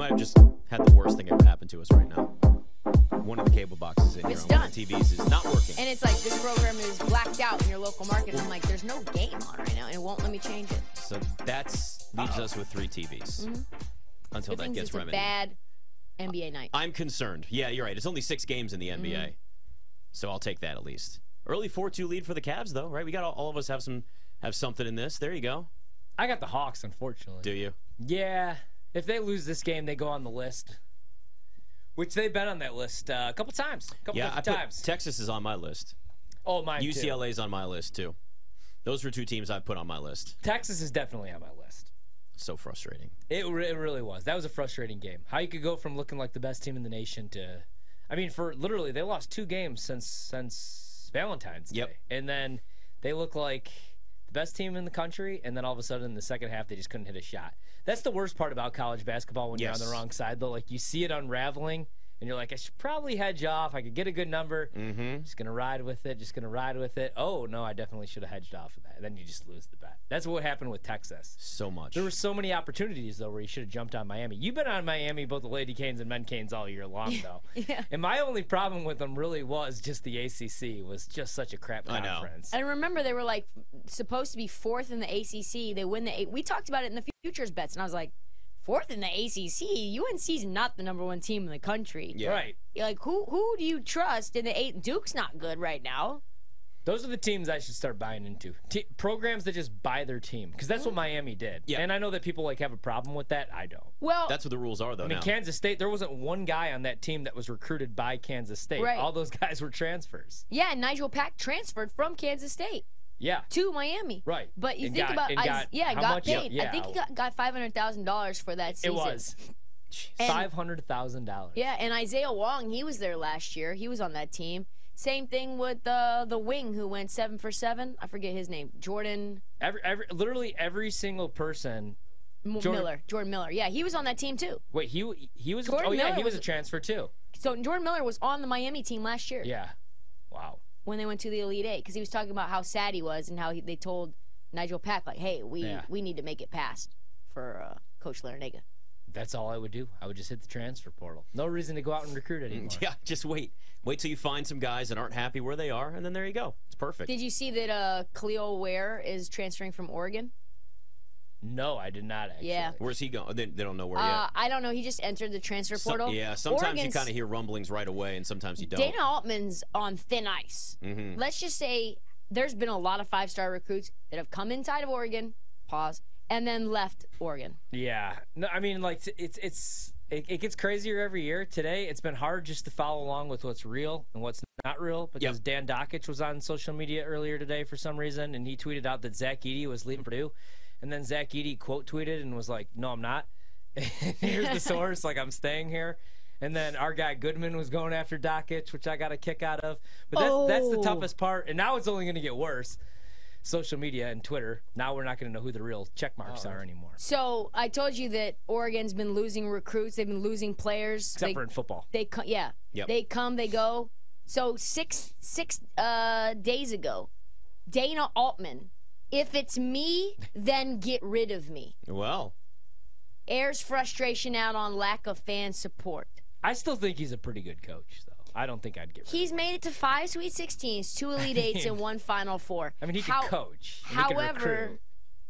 might have just had the worst thing ever happen to us right now. One of the cable boxes in here It's on one of done. the TVs is not working. And it's like this program is blacked out in your local market. And I'm like, there's no game on right now, and it won't let me change it. So that's leaves us with three TVs until Good that gets it's a remedied. bad NBA night. I'm concerned. Yeah, you're right. It's only six games in the NBA, Mm-hmm. so I'll take that at least. Early four-two lead for the Cavs, though, right? We got all, all of us have some have something in this. There you go. I got the Hawks, unfortunately. Do you? Yeah. If they lose this game, they go on the list. Which they've been on that list uh, a couple times. A couple Yeah, I put times. Texas is on my list. oh, mine too. UCLA's on my list too. Those were two teams I've put on my list. Texas is definitely on my list. So frustrating. It, re- it really was. That was a frustrating game. How you could go from looking like the best team in the nation to, I mean, for literally they lost two games since since Valentine's Yep. Day, and then they look like the best team in the country, and then all of a sudden in the second half they just couldn't hit a shot. That's the worst part about college basketball when you're on the wrong side, though. Like you see it unraveling, and you're like, I should probably hedge off. I could get a good number. Mm-hmm. Just gonna ride with it. Just gonna ride with it. Oh no, I definitely should have hedged off of that. then you just lose the bet. That's what happened with Texas. So much. There were so many opportunities though where you should have jumped on Miami. You've been on Miami, both the Lady Canes and Men Canes all year long though. Yeah. And my only problem with them really was just the ACC was just such a crap conference. I know. conference. And remember, they were like supposed to be fourth in the ACC. They win the. A- We talked about it in the futures bets, and I was like, fourth in the ACC. UNC's not the number one team in the country. Yeah. Right. You're like, who who do you trust in the eight? Duke's not good right now. Those are the teams I should start buying into. T- programs that just buy their team because that's what mm. Miami did. Yeah. And I know that people like have a problem with that. I don't. Well, That's what the rules are, though. I mean, now. Kansas State, there wasn't one guy on that team that was recruited by Kansas State. Right. All those guys were transfers. yeah, and Nijel Pack transferred from Kansas State Yeah. to Miami. Right. But you And think got- about, Is- got- yeah, got much? paid. Yeah. I think he got, got five hundred thousand dollars for that season. It was. Five hundred thousand dollars. Yeah, and Isaiah Wong, he was there last year. He was on that team. Same thing with the the wing who went seven for seven. I forget his name. Jordan Every, every, literally every single person. M- Jordan- Miller. Jordan Miller. Yeah, he was on that team too. Wait, he he was. Jordan oh yeah, Miller he was, was- a transfer too. So Jordan Miller was on the Miami team last year Yeah. Wow. When they went to the Elite Eight because he was talking about how sad he was and how he, they told Nijel Pack like, "Hey, we Yeah. we need to make it past for uh, Coach Larrañaga." That's all I would do. I would just hit the transfer portal. No reason to go out and recruit anymore. Yeah, just wait. Wait till you find some guys that aren't happy where they are, and then there you go. It's perfect. Did you see that uh, Kel'el Ware is transferring from Oregon? No, I did not actually. Yeah. Where's he going? They, they don't know where Uh, yet. I don't know. He just entered the transfer So- portal. yeah, sometimes you kind of hear rumblings right away, and sometimes you don't. Dana Altman's on thin ice. Mhm. Let's just say there's been a lot of five star recruits that have come inside of Oregon, pause, and then left Oregon. Yeah. No, I mean, like it's it's it, it gets crazier every year. Today, it's been hard just to follow along with what's real and what's not real because Dan Dakich was on social media earlier today for some reason, and he tweeted out that Zach Edey was leaving Purdue, and then Zach Edey quote tweeted and was like, "No, I'm not." Here's the source. Like I'm staying here. And then our guy Goodman was going after Dakich, which I got a kick out of. But that's, that's the Oh. toughest part. And now it's only going to get worse. Social media and Twitter. Now we're not going to know who the real check marks are anymore. So I told you that Oregon's been losing recruits. They've been losing players. Except they, for in football. they co- yeah. Yep. They come, they go. So six six uh, days ago, Dana Altman. If it's me, then get rid of me. Well, Airs frustration out on lack of fan support. I still think he's a pretty good coach, though. I don't think I'd get rid He's made it to five Sweet 16s, two Elite Eights, and one Final Four. I mean, he How- can coach. and he can However,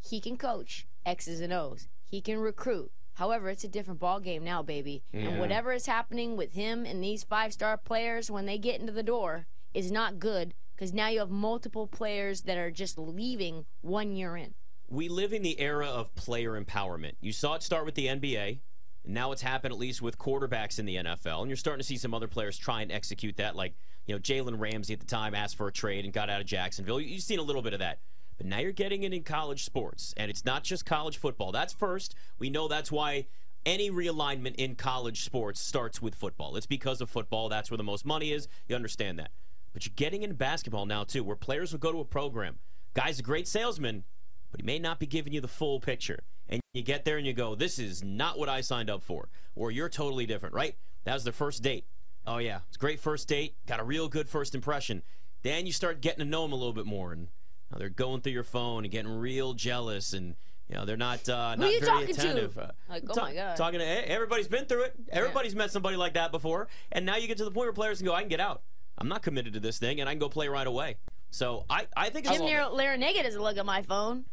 he can coach X's and O's. He can recruit. However, it's a different ball game now, baby. And whatever is happening with him and these five-star players when they get into the door is not good because now you have multiple players that are just leaving one year in. we live in the era of player empowerment. You saw it start with the NBA, and now it's happened at least with quarterbacks in the NFL. And you're starting to see some other players try and execute that, like you know Jalen Ramsey at the time asked for a trade and got out of Jacksonville. You've seen a little bit of that. But now you're getting it in college sports, and it's not just college football. That's first. We know that's why any realignment in college sports starts with football. It's because of football. That's where the most money is. You understand that. But you're getting into basketball now, too, where players will go to a program. Guy's a great salesman, but he may not be giving you the full picture. And you get there and you go, this is not what I signed up for. Or you're totally different, right? That was their first date. Oh, yeah. It's a great first date. Got a real good first impression. Then you start getting to know them a little bit more. And now they're going through your phone and getting real jealous. And You know, they're not uh, Who not you very talking to? attentive. Uh, Like, oh ta- my God. Talking to eh, everybody's been through it. Everybody's met somebody like that before, and now you get to the point where players can go, "I can get out. I'm not committed to this thing, and I can go play right away." So I, I think it's Jim Lar- Larrañaga doesn't look at my phone.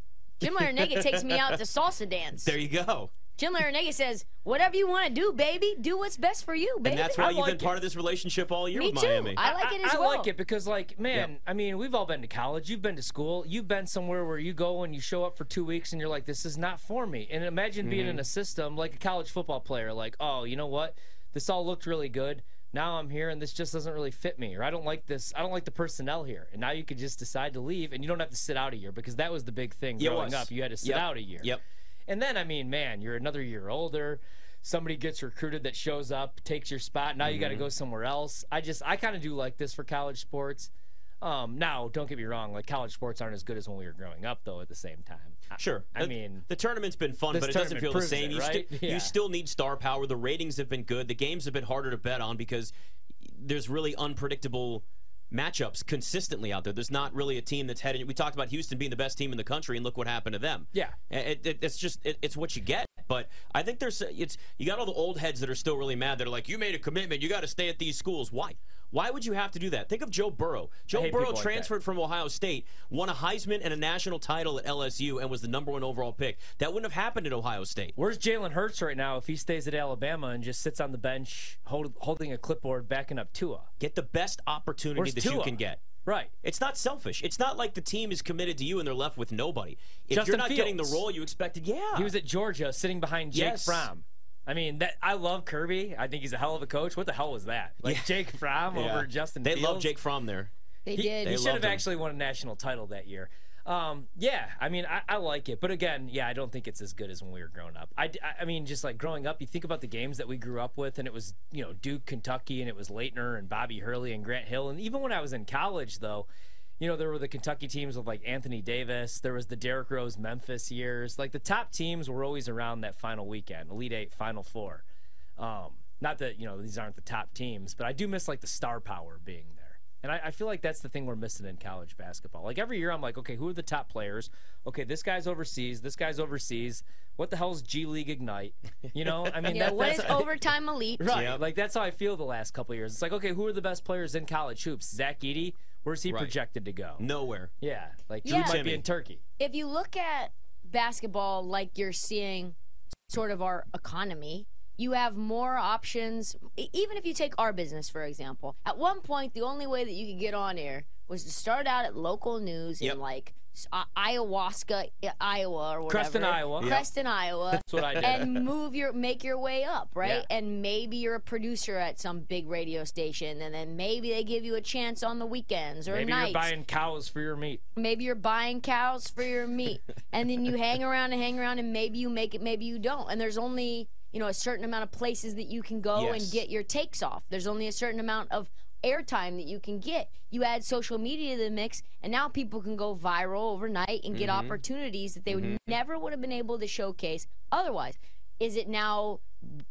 Jim Larrañaga takes me out to salsa dance. there you go. Jim Larrañaga says, "Whatever you want to do, baby, do what's best for you, baby." And that's why I you've like been it. part of this relationship all year Me with too. Miami. I like it as I well. I like it because, like, man, Yep. I mean, we've all been to college. You've been to school. You've been somewhere where you go and you show up for two weeks and you're like, this is not for me. And imagine being Mm-hmm. in a system like a college football player, like, oh, you know what? This all looked really good. Now I'm here and this just doesn't really fit me, or I don't like this. I don't like the personnel here. And now you could just decide to leave, and you don't have to sit out a year because that was the big thing Yeah, growing up. You had to sit Yep. out a year. Yep. And then, I mean, man, you're another year older. Somebody gets recruited that shows up, takes your spot. Now you got to Mm-hmm. go somewhere else. I just, I kind of do like this for college sports. Um, now, don't get me wrong. Like college sports aren't as good as when we were growing up, though. At the same time, Sure. I The- mean, the tournament's been fun, but it doesn't feel the same. it, you, right? sti- Yeah. you still need star power. The ratings have been good. The games have been harder to bet on because there's really unpredictable matchups consistently out there. There's not really a team that's heading. We talked about Houston being the best team in the country, and look what happened to them. Yeah. It, it, it's just it, it's what you get. But I think there's it's you got all the old heads that are still really mad. That are like, you made a commitment. You got to stay at these schools. Why? Why would you have to do that? Think of Joe Burrow. Joe Burrow people like transferred from Ohio State, won a Heisman and a national title at LSU, and was the number one overall pick. That wouldn't have happened at Ohio State. where's Jalen Hurts right now if he stays at Alabama and just sits on the bench hold, holding a clipboard, backing up Tua? Get the best opportunity Where's that you can get. Right. It's not selfish. It's not like the team is committed to you and they're left with nobody. If Justin you're not getting the role you expected, yeah. He was at Georgia, sitting behind Jake Yes. Fromm. I mean, that I love Kirby. I think he's a hell of a coach. What the hell was that? Like Yeah. Jake Fromm Yeah. over Justin. They Fields? love Jake Fromm there. They He, did. he should have him. actually won a national title that year. Um, yeah, I mean, I, I like it, but again, yeah, I don't think it's as good as when we were growing up. I, I mean, just like growing up, you think about the games that we grew up with, and it was you know Duke, Kentucky, and it was Laettner and Bobby Hurley and Grant Hill, and even when I was in college, though, you know, there were the Kentucky teams with like Anthony Davis. There was the Derrick Rose Memphis years. Like the top teams were always around that final weekend, Elite Eight, Final Four. Um, not that you know these aren't the top teams, but I do miss like the star power being there. And I, I feel like that's the thing we're missing in college basketball. Like every year, I'm like, okay, who are the top players? Okay, this guy's overseas. This guy's overseas. What the hell's G League Ignite? You know, I mean, yeah, that, what that's is overtime elite? Right. Yep. Like that's how I feel the last couple of years. It's like, okay, who are the best players in college hoops? Zach Edey, where's he Right. projected to go? Nowhere. Yeah, like Yeah. Drew might Timme. be in Turkey. If you look at basketball like you're seeing sort of our economy, you have more options. E- Even if you take our business, for example, at one point, the only way that you could get on air was to start out at local news Yep. in like s- uh, ayahuasca, Iowa, or whatever. Creston, Iowa. Yep. Creston, Iowa. That's what I did. and move your make your way up, right? Yeah. And maybe you're a producer at some big radio station, and then maybe they give you a chance on the weekends or Maybe nights. you're buying cows for your meat. maybe you're buying cows for your meat, and then you hang around and hang around, and maybe you make it, maybe you don't. And there's only you know a certain amount of places that you can go and get your takes off. There's only a certain amount of airtime that you can get. You add social media to the mix, and now people can go viral overnight and get opportunities that they would never would have been able to showcase otherwise. Is it now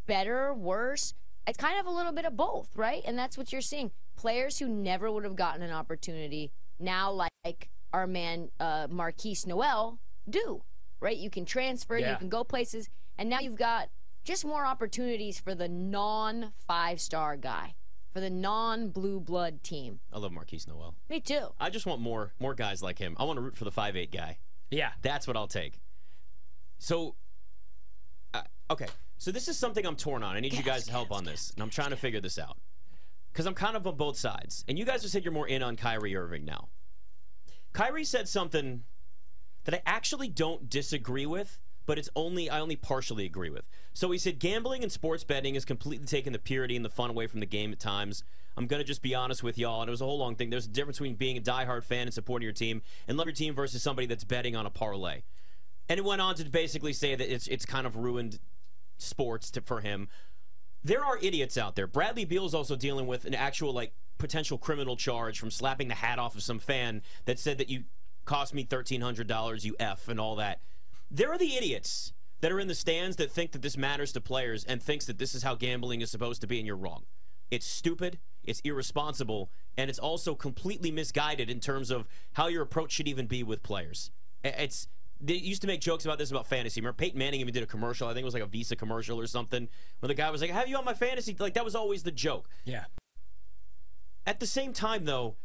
better, worse? It's kind of a little bit of both, right? And that's what you're seeing. Players who never would have gotten an opportunity now, like our man uh, Markquis Nowell, do, right? You can transfer, you can go places, and now you've got just more opportunities for the non five star guy, for the non blue blood team. I love Markquis Nowell. Me too. I just want more more guys like him. I want to root for the five eight guy. Yeah. That's what I'll take. So, uh, okay. So this is something I'm torn on. I need you guys' to help on this, and I'm trying to figure this out because I'm kind of on both sides. And you guys have said you're more in on Kyrie Irving now. Kyrie said something that I actually don't disagree with, but it's only I only partially agree with. So he said gambling and sports betting has completely taken the purity and the fun away from the game at times. I'm gonna just be honest with y'all, and it was a whole long thing. There's a difference between being a diehard fan and supporting your team and love your team versus somebody that's betting on a parlay. And it went on to basically say that it's it's kind of ruined sports to, for him. There are idiots out there. Bradley Beal's also dealing with an actual like potential criminal charge from slapping the hat off of some fan that said that you cost me thirteen hundred dollars, you f, and all that. There are the idiots that are in the stands that think that this matters to players and thinks that this is how gambling is supposed to be, and you're wrong. It's stupid, it's irresponsible, and it's also completely misguided in terms of how your approach should even be with players. It's they used to make jokes about this about fantasy. Remember Peyton Manning even did a commercial. I think it was like a Visa commercial or something. Where the guy was like, "Have you on my fantasy?" Like that was always the joke. Yeah. At the same time, though,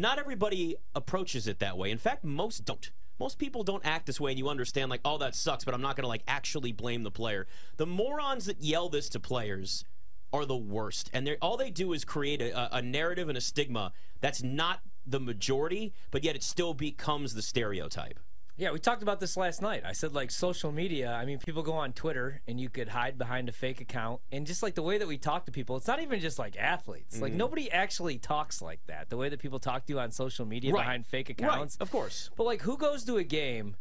not everybody approaches it that way. In fact, most don't. Most people don't act this way, and you understand, like, oh, that sucks, but I'm not going to, like, actually blame the player. The morons that yell this to players are the worst. And all they do is create a, a narrative and a stigma that's not the majority, but yet it still becomes the stereotype. Yeah, we talked about this last night. I said like social media. I mean, people go on Twitter and you could hide behind a fake account, and just like the way that we talk to people, it's not even just like athletes. Mm-hmm. Like nobody actually talks like that. The way that people talk to you on social media right. behind fake accounts, right. of course. But like, who goes to a game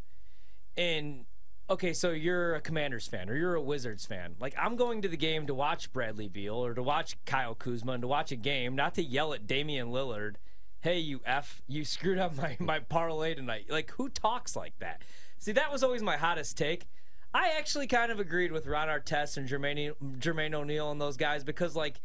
and okay, so you're a Commanders fan or you're a Wizards fan. Like I'm going to the game to watch Bradley Beal or to watch Kyle Kuzma and to watch a game, not to yell at Damian Lillard hey, you F, you screwed up my, my parlay tonight. Like, who talks like that? See, that was always my hottest take. I actually kind of agreed with Ron Artest and Jermaine, Jermaine O'Neal and those guys because, like,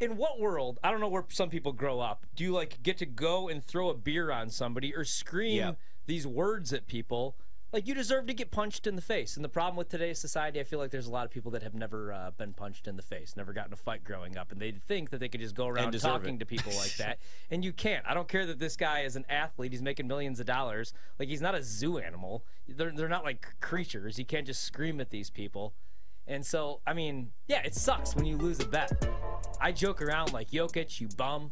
in what world, I don't know where some people grow up, do you, like, get to go and throw a beer on somebody or scream yeah. these words at people like you deserve to get punched in the face. And the problem with today's society, I feel like there's a lot of people that have never uh, been punched in the face, never gotten a fight growing up, and they think that they could just go around talking it. to people like that, and you can't. I don't care that this guy is an athlete; he's making millions of dollars. Like he's not a zoo animal. They're they're not like creatures. You can't just scream at these people. And so, I mean, yeah, it sucks when you lose a bet. I joke around like Jokic, you bum.